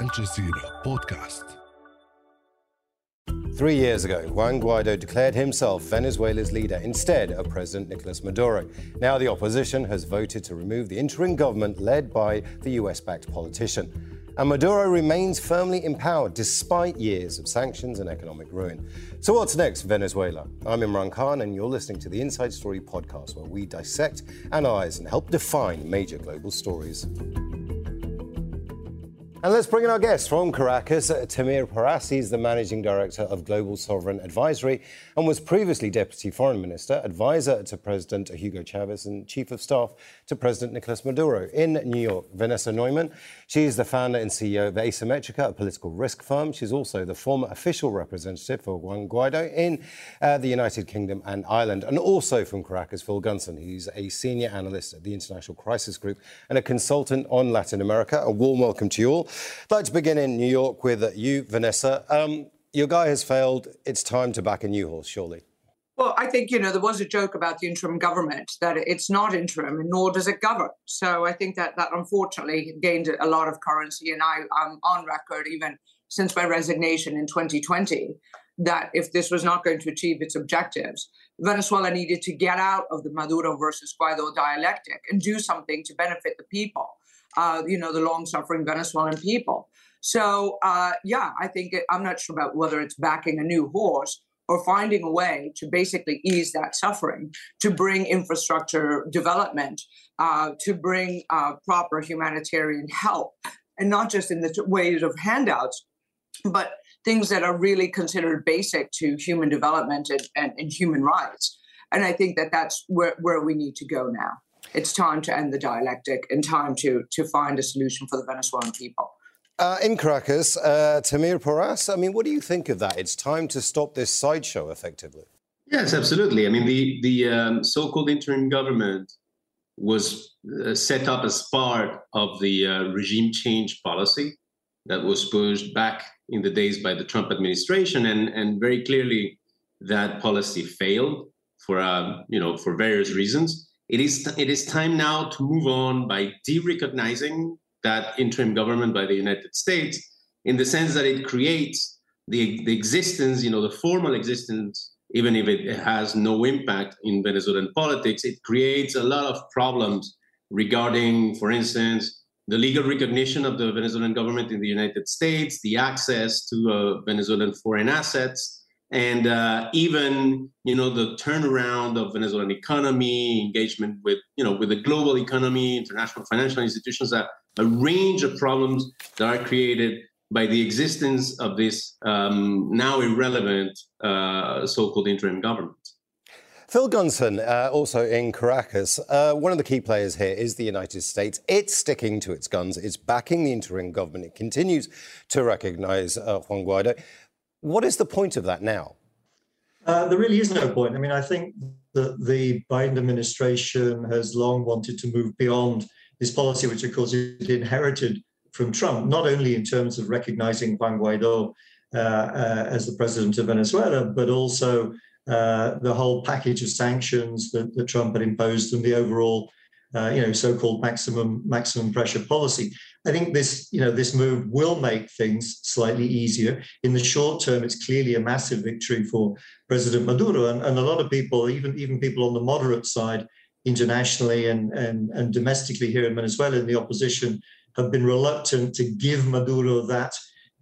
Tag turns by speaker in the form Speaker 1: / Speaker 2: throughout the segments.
Speaker 1: الجزيرة بودكاست
Speaker 2: Three years ago, Juan Guaido declared himself Venezuela's leader instead of President Nicolas Maduro. Now the opposition has voted to remove the interim government led by the US backed politician. And Maduro remains firmly in power despite years of sanctions and economic ruin. So, what's next, Venezuela? I'm Imran Khan, and you're listening to the Inside Story podcast, where we dissect, analyze, and help define major global stories. And let's bring in our guest from Caracas, Temir Porras. He's the managing director of Global Sovereign Advisory and was previously deputy foreign minister, advisor to President Hugo Chavez, and chief of staff to President Nicolas Maduro in New York. Vanessa Neumann, she's the founder and CEO of Asymmetrica, a political risk firm. She's also the former official representative for Juan Guaido in uh, the United Kingdom and Ireland. And also from Caracas, Phil Gunson. who's a senior analyst at the International Crisis Group and a consultant on Latin America. A warm welcome to you all. I'd like to begin in New York with you, Vanessa. Um, your guy has failed. It's time to back a new horse, surely.
Speaker 3: Well, I think, you know, there was a joke about the interim government that it's not interim nor does it govern. So I think that that unfortunately gained a lot of currency. And I, I'm on record, even since my resignation in 2020, that if this was not going to achieve its objectives, Venezuela needed to get out of the Maduro versus Guaido dialectic and do something to benefit the people uh, you know, the long suffering Venezuelan people. So, uh, yeah, I think it, I'm not sure about whether it's backing a new horse or finding a way to basically ease that suffering, to bring infrastructure development, uh, to bring uh, proper humanitarian help, and not just in the ways of handouts, but things that are really considered basic to human development and, and, and human rights. And I think that that's where, where we need to go now it's time to end the dialectic and time to, to find a solution for the Venezuelan people.
Speaker 2: Uh, in Caracas, uh, Temir Porras, I mean, what do you think of that? It's time to stop this sideshow effectively.
Speaker 4: Yes, absolutely. I mean, the, the um, so called interim government was uh, set up as part of the uh, regime change policy that was pushed back in the days by the Trump administration, and, and very clearly that policy failed for uh, you know for various reasons. It is, it is time now to move on by de recognizing that interim government by the United States in the sense that it creates the, the existence, you know, the formal existence, even if it has no impact in Venezuelan politics, it creates a lot of problems regarding, for instance, the legal recognition of the Venezuelan government in the United States, the access to uh, Venezuelan foreign assets, and uh, even you know the turnaround of Venezuelan economy, engagement with you know with the global economy, international financial institutions, a, a range of problems that are created by the existence of this um, now irrelevant uh, so-called interim government.
Speaker 2: Phil Gunson, uh, also in Caracas, uh, one of the key players here is the United States. It's sticking to its guns. It's backing the interim government. It continues to recognize uh, Juan Guaido. What is the point of that now?
Speaker 5: Uh, there really is no point. I mean, I think that the Biden administration has long wanted to move beyond this policy, which of course it inherited from Trump, not only in terms of recognizing Juan Guaido uh, uh, as the president of Venezuela, but also uh, the whole package of sanctions that, that Trump had imposed and the overall, uh, you know, so-called maximum maximum pressure policy. I think this, you know, this move will make things slightly easier. In the short term, it's clearly a massive victory for President Maduro. And, and a lot of people, even, even people on the moderate side, internationally and, and, and domestically here in Venezuela in the opposition, have been reluctant to give Maduro that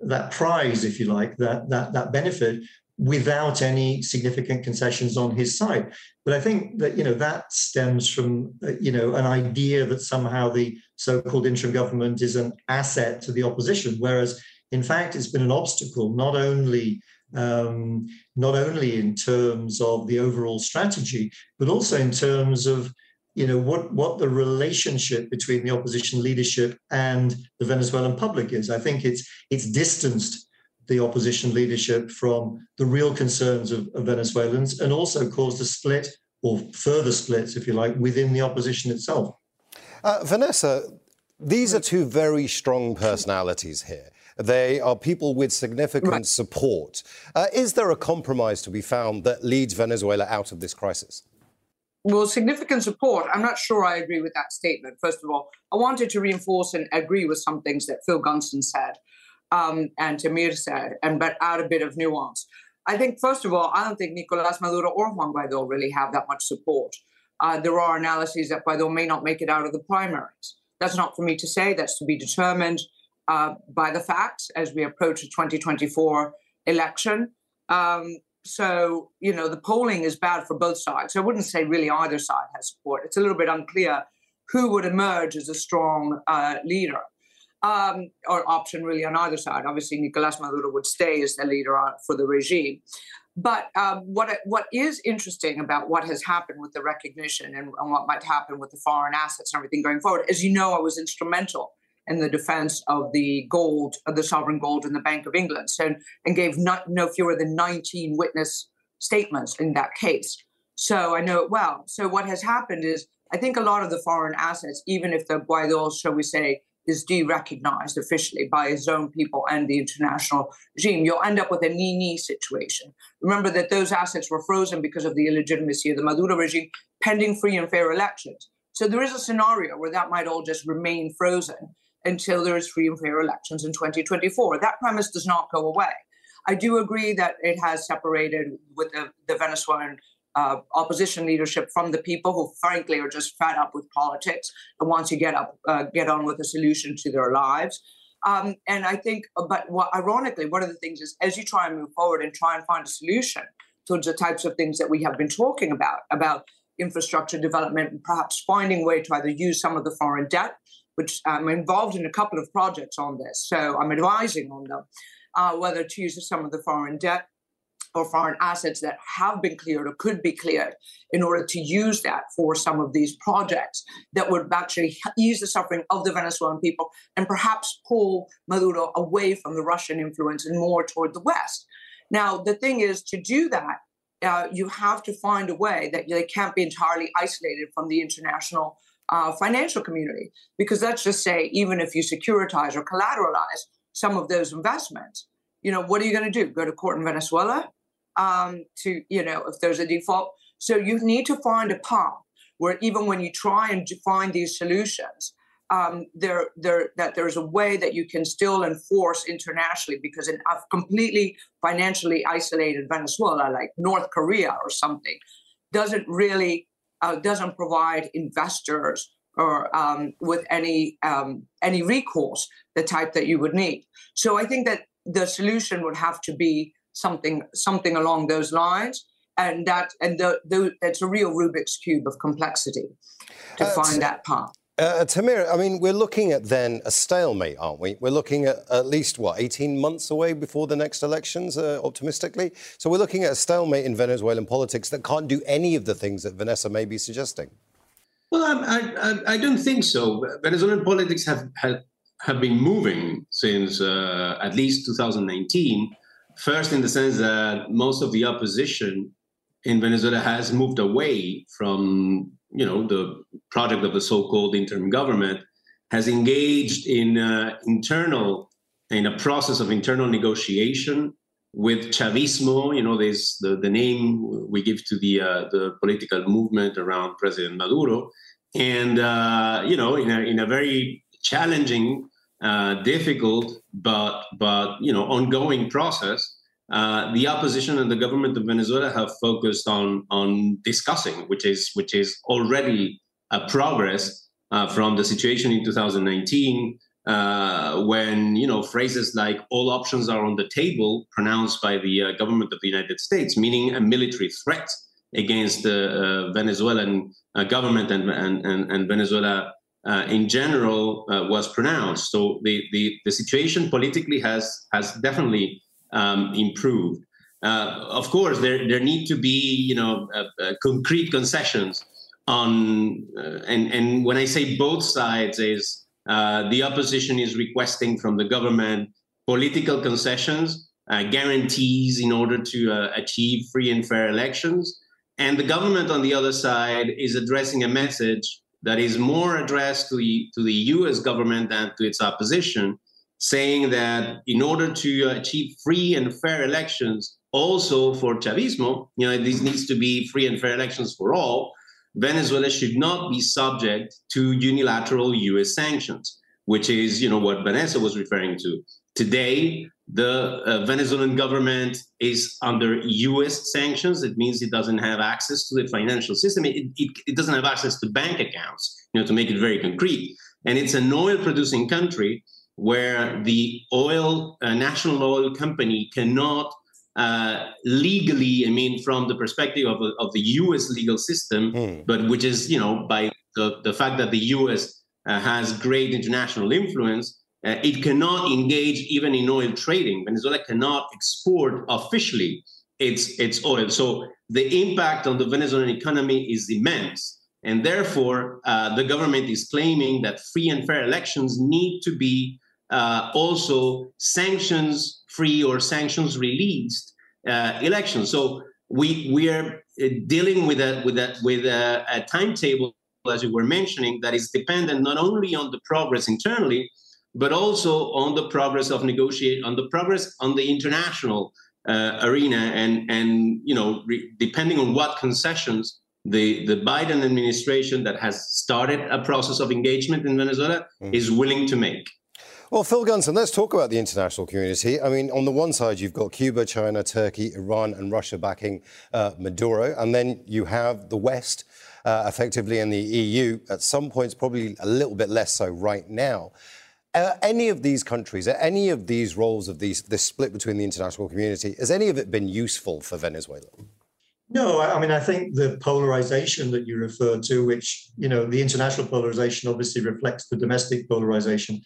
Speaker 5: that prize, if you like, that that that benefit without any significant concessions on his side. But I think that you know that stems from uh, you know an idea that somehow the so-called interim government is an asset to the opposition, whereas in fact it's been an obstacle not only um, not only in terms of the overall strategy, but also in terms of you know what what the relationship between the opposition leadership and the Venezuelan public is. I think it's it's distanced the opposition leadership from the real concerns of, of Venezuelans and also caused a split or further splits, if you like, within the opposition itself.
Speaker 2: Uh, Vanessa, these are two very strong personalities here. They are people with significant right. support. Uh, is there a compromise to be found that leads Venezuela out of this crisis?
Speaker 3: Well, significant support. I'm not sure I agree with that statement. First of all, I wanted to reinforce and agree with some things that Phil Gunson said. Um, and Temir said, and but add a bit of nuance. I think, first of all, I don't think Nicolas Maduro or Juan Guaido really have that much support. Uh, there are analyses that Guaido may not make it out of the primaries. That's not for me to say. That's to be determined uh, by the facts as we approach the 2024 election. Um, so, you know, the polling is bad for both sides. So I wouldn't say really either side has support. It's a little bit unclear who would emerge as a strong uh, leader um, or option really on either side. Obviously, Nicolas Maduro would stay as the leader for the regime. But um, what what is interesting about what has happened with the recognition and, and, what might happen with the foreign assets and everything going forward, as you know, I was instrumental in the defense of the gold, of the sovereign gold in the Bank of England, so, and gave not, no fewer than 19 witness statements in that case. So I know it well. So what has happened is, I think a lot of the foreign assets, even if the Guaido, shall we say, is de-recognized officially by his own people and the international regime, you'll end up with a ni-ni situation. Remember that those assets were frozen because of the illegitimacy of the Maduro regime pending free and fair elections. So there is a scenario where that might all just remain frozen until there is free and fair elections in 2024. That premise does not go away. I do agree that it has separated with the, the Venezuelan uh, opposition leadership from the people who, frankly, are just fed up with politics and want to get up, uh, get on with a solution to their lives. Um, and I think, but what, ironically, one of the things is as you try and move forward and try and find a solution towards the types of things that we have been talking about, about infrastructure development and perhaps finding a way to either use some of the foreign debt, which I'm involved in a couple of projects on this, so I'm advising on them, uh, whether to use some of the foreign debt or foreign assets that have been cleared or could be cleared in order to use that for some of these projects that would actually ease the suffering of the Venezuelan people and perhaps pull Maduro away from the Russian influence and more toward the West. Now, the thing is, to do that, uh, you have to find a way that they can't be entirely isolated from the international uh, financial community. Because let's just say, even if you securitize or collateralize some of those investments, you know, what are you going to do? Go to court in Venezuela? Um, to, you know, if there's a default. So you need to find a path where even when you try and find these solutions, um, there, there, that there's a way that you can still enforce internationally because in a completely financially isolated Venezuela, like North Korea or something, doesn't really uh, doesn't provide investors or um, with any um, any recourse the type that you would need. So I think that the solution would have to be something something along those lines and that and the, the, it's a real Rubik's cube of complexity to uh, find that path.
Speaker 2: Uh, Temir, I mean, we're looking at then a stalemate, aren't we? We're looking at at least, what, 18 months away before the next elections, uh, optimistically? So we're looking at a stalemate in Venezuelan politics that can't do any of the things that Vanessa may be suggesting.
Speaker 4: Well, I, I, I don't think so. Venezuelan politics have, have, have been moving since uh, at least 2019 First, in the sense that most of the opposition in Venezuela has moved away from, you know, the project of the so-called interim government, has engaged in uh, internal, in a process of internal negotiation with Chavismo. You know, this the, the name we give to the uh, the political movement around President Maduro, and uh, you know, in a in a very challenging uh, difficult but but you know ongoing process. Uh, the opposition and the government of Venezuela have focused on on discussing, which is which is already a progress uh, from the situation in 2019, uh, when you know phrases like "all options are on the table" pronounced by the uh, government of the United States, meaning a military threat against the uh, Venezuelan government and, and, and, and Venezuela uh, in general uh, was pronounced. So the, the, the situation politically has has definitely um, improved. Uh, of course, there there need to be you know uh, uh, concrete concessions on uh, and and when I say both sides is the opposition is requesting from the government political concessions, guarantees in order to achieve free and fair elections. And the government on the other side is addressing a message that is more addressed to the, to the US government than to its opposition, saying that in order to achieve free and fair elections, also for Chavismo, you know, this needs to be free and fair elections for all. Venezuela should not be subject to unilateral US sanctions, which is, you know, what Vanessa was referring to. today, the uh, Venezuelan government is under U.S. sanctions. It means it doesn't have access to the financial system. It, it, it doesn't have access to bank accounts, you know, to make it very concrete. And it's an oil-producing country where the oil uh, national oil company cannot uh, legally, I mean, from the perspective of, of the U.S. legal system, mm. but which is, you know, by the, the fact that the U.S. Uh, has great international influence, uh, it cannot engage even in oil trading. Venezuela cannot export officially its its oil. So the impact on the Venezuelan economy is immense. And therefore, uh, the government is claiming that free and fair elections need to be uh, also sanctions free or sanctions released uh, elections. So we we are uh, dealing with a with a with a, a, timetable, as you were mentioning, that is dependent not only on the progress internally, but also on the progress of negotiate on the progress on the international uh, arena, and and you know re- depending on what concessions the, the Biden administration that has started a process of engagement in Venezuela mm. is willing to make.
Speaker 2: Well, Phil Gunson, let's talk about the international community. I mean, on the one side, you've got Cuba, China, Turkey, Iran, and Russia backing uh, Maduro. And then you have the West, uh, effectively, and the EU, at some points, probably a little bit less so right now. Uh, any of these countries, any of these roles of these, this split between the international community, has any of it been useful for Venezuela?
Speaker 5: No, I mean, I think the polarization that you refer to, which, you know, the international polarization obviously reflects the domestic polarization.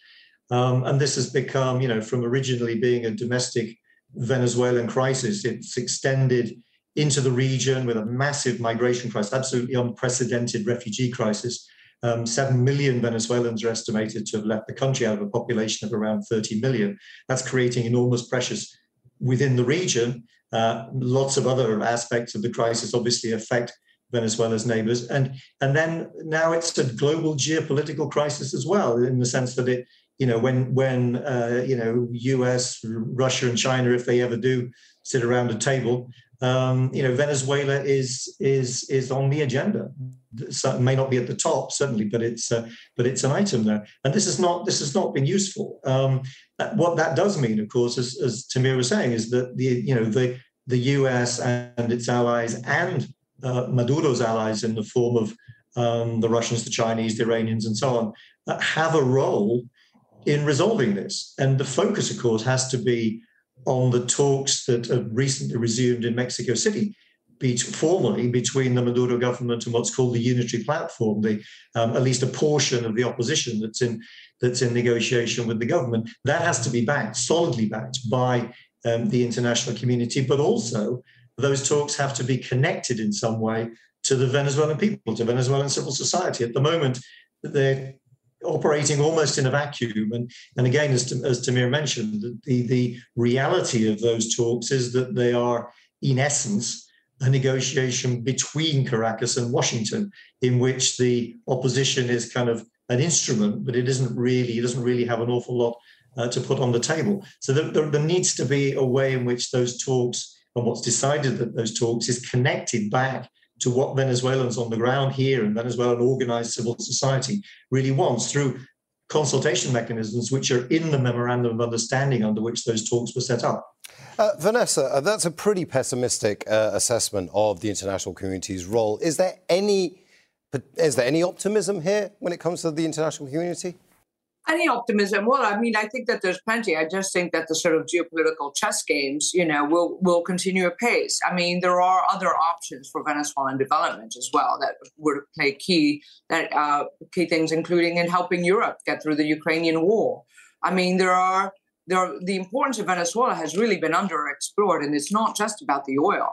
Speaker 5: Um, and this has become, you know, from originally being a domestic Venezuelan crisis, it's extended into the region with a massive migration crisis, absolutely unprecedented refugee crisis. Um, 7 million Venezuelans are estimated to have left the country out of a population of around 30 million. That's creating enormous pressures within the region. Uh, lots of other aspects of the crisis obviously affect Venezuela's neighbors. And, and then now it's a global geopolitical crisis as well, in the sense that it, you know, when, when uh, you know, US, Russia, and China, if they ever do sit around a table, um, you know, Venezuela is is is on the agenda. So it may not be at the top, certainly, but it's uh, but it's an item there. And this is not this has not been useful. Um, what that does mean, of course, as, as Temir was saying, is that the you know the the US and its allies and uh, Maduro's allies in the form of um, the Russians, the Chinese, the Iranians, and so on, uh, have a role in resolving this. And the focus, of course, has to be on the talks that have recently resumed in Mexico City, be formally between the Maduro government and what's called the Unitary Platform, the um, at least a portion of the opposition that's in that's in negotiation with the government. That has to be backed, solidly backed by um, the international community, but also those talks have to be connected in some way to the Venezuelan people, to Venezuelan civil society. At the moment, they're operating almost in a vacuum. And, and again, as, as Temir mentioned, the, the reality of those talks is that they are, in essence, a negotiation between Caracas and Washington, in which the opposition is kind of an instrument, but it isn't really, it doesn't really have an awful lot uh, to put on the table. So there, there, there, needs to be a way in which those talks and what's decided that those talks is connected back to what Venezuelans on the ground here and Venezuelan organized civil society really wants through consultation mechanisms which are in the memorandum of understanding under which those talks were set up.
Speaker 2: Uh, Vanessa, uh, that's a pretty pessimistic uh, assessment of the international community's role. Is there any is there any optimism here when it comes to the international community?
Speaker 3: Any optimism. Well i mean i think that there's plenty. I just think that the sort of geopolitical chess games you know will will continue apace. I mean there are other options for venezuelan development as well that would play key that uh, key things including in helping europe get through the ukrainian war. I mean there are there are, the importance of venezuela has really been underexplored and it's not just about the oil.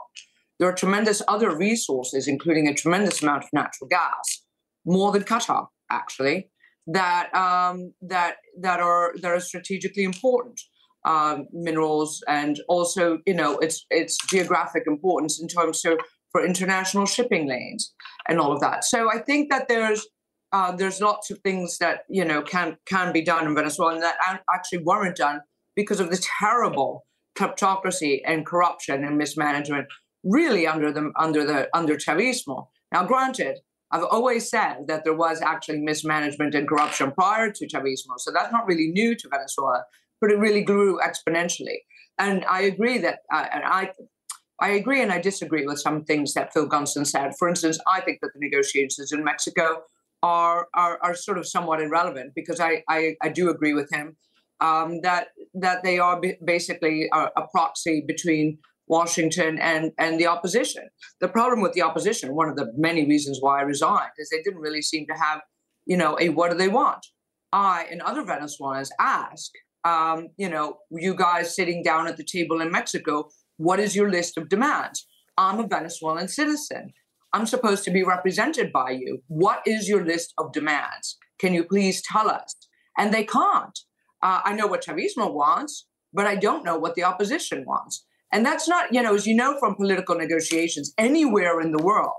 Speaker 3: There are tremendous other resources including a tremendous amount of natural gas more than qatar actually that um, that that are that are strategically important um, minerals and also you know its its geographic importance in terms of for international shipping lanes and all of that. So I think that there's uh, there's lots of things that you know can can be done in Venezuela and that actually weren't done because of the terrible kleptocracy and corruption and mismanagement really under the under the under Chavismo. Now, granted, I've always said that there was actually mismanagement and corruption prior to Chavismo. So that's not really new to Venezuela. but it really grew exponentially. And I agree that, uh, and I, I agree and I disagree with some things that Phil Gunson said. For instance, I think that the negotiations in Mexico are are, are sort of somewhat irrelevant because I I, I do agree with him um, that that they are basically a, a proxy between Washington and and the opposition. The problem with the opposition, one of the many reasons why I resigned, is they didn't really seem to have, you know, a what do they want? I and other Venezuelans ask, um, you know, you guys sitting down at the table in Mexico, what is your list of demands? I'm a Venezuelan citizen. I'm supposed to be represented by you. What is your list of demands? Can you please tell us? And they can't. Uh, I know what Chavismo wants, but I don't know what the opposition wants. And that's not, you know, as you know from political negotiations anywhere in the world,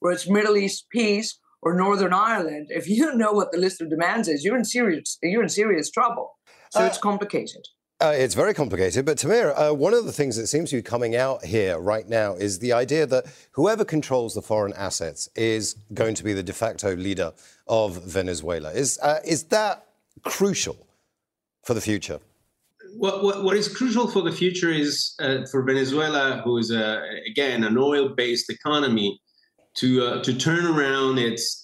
Speaker 3: where it's Middle East peace or Northern Ireland, if you don't know what the list of demands is, you're in serious you're in serious trouble. So uh, it's complicated.
Speaker 2: Uh, it's very complicated, but Temir, uh, one of the things that seems to be coming out here right now is the idea that whoever controls the foreign assets is going to be the de facto leader of Venezuela. Is uh, is that crucial for the future?
Speaker 4: What, what, what is crucial for the future is uh, for Venezuela, who is uh, again an oil-based economy, to uh, to turn around its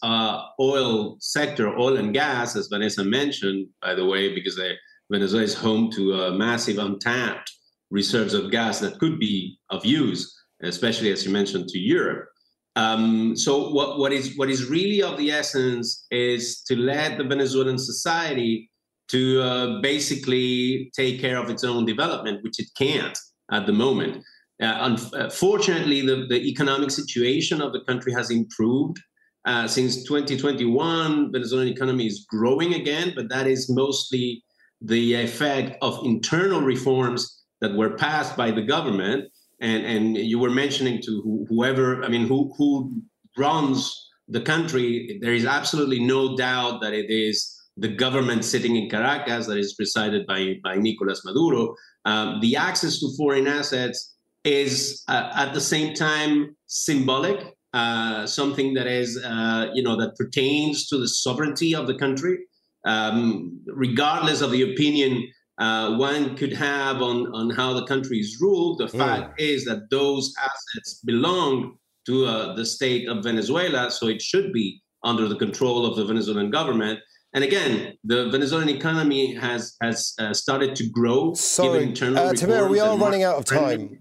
Speaker 4: oil sector, oil and gas, as Vanessa mentioned, by the way, because they Venezuela is home to uh, massive untapped reserves of gas that could be of use, especially as you mentioned to Europe. Um, so what, what is what is really of the essence is to let the Venezuelan society to uh, basically take care of its own development, which it can't at the moment. Uh, unfortunately, the, the economic situation of the country has improved. Uh, since 2021, Venezuelan economy is growing again, but that is mostly the effect of internal reforms that were passed by the government. And, and you were mentioning to whoever, I mean, who, who runs the country, there is absolutely no doubt that it is the government sitting in Caracas that is presided by, by Nicolas Maduro. Um, the access to foreign assets is uh, at the same time symbolic, uh, something that is, uh, you know, that pertains to the sovereignty of the country um, regardless of the opinion uh, one could have on, on how the country is ruled, the mm. fact is that those assets belong to uh, the state of Venezuela, so it should be under the control of the Venezuelan government. And again, the Venezuelan economy has has uh, started to grow.
Speaker 2: Sorry, uh, Temir, we are running out of time.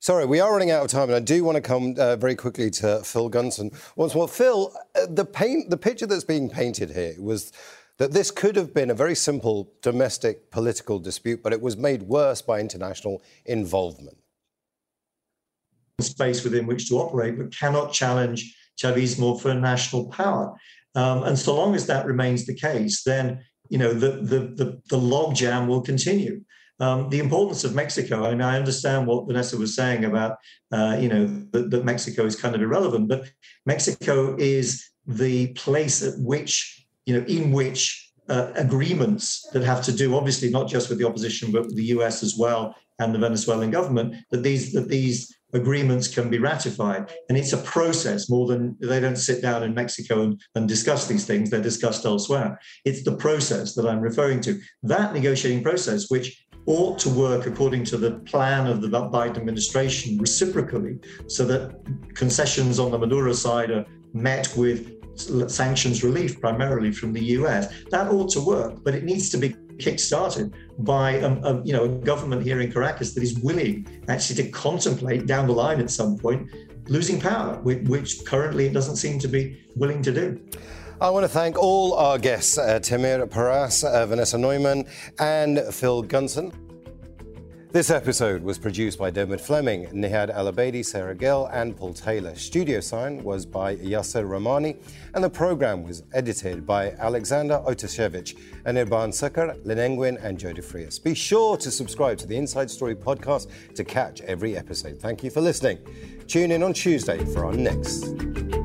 Speaker 2: Sorry, we are running out of time, and I do want to come uh, very quickly to Phil Gunson once more. Phil, uh, the paint, the picture that's being painted here was that this could have been a very simple domestic political dispute, but it was made worse by international involvement.
Speaker 5: Space within which to operate, but cannot challenge Chavismo for national power. Um, and so long as that remains the case, then you know the the the, the logjam will continue. Um, the importance of Mexico, and I understand what Vanessa was saying about, uh, you know, that, that, Mexico is kind of irrelevant, but Mexico is the place at which you know, in which uh, agreements that have to do, obviously, not just with the opposition, but with the US as well and the Venezuelan government, that these that these agreements can be ratified. And it's a process more than they don't sit down in Mexico and, and discuss these things, they're discussed elsewhere. It's the process that I'm referring to. That negotiating process, which ought to work according to the plan of the Biden administration reciprocally, so that concessions on the Maduro side are met with sanctions relief primarily from the US. That ought to work, but it needs to be kick-started by a, um, a, you know a government here in Caracas that is willing actually to contemplate down the line at some point losing power, which, currently it doesn't seem to be willing to do.
Speaker 2: I want to thank all our guests, uh, Temir Porras, uh, Vanessa Neumann, and Phil Gunson. This episode was produced by Dermot Fleming, Nihad Alabadi, Sarah Gill, and Paul Taylor. Studio sign was by Yasser Romani, and the program was edited by Alexander Otashevich, Anirban Sakar, Lenengwin, and Jody Frias. Be sure to subscribe to the Inside Story podcast to catch every episode. Thank you for listening. Tune in on Tuesday for our next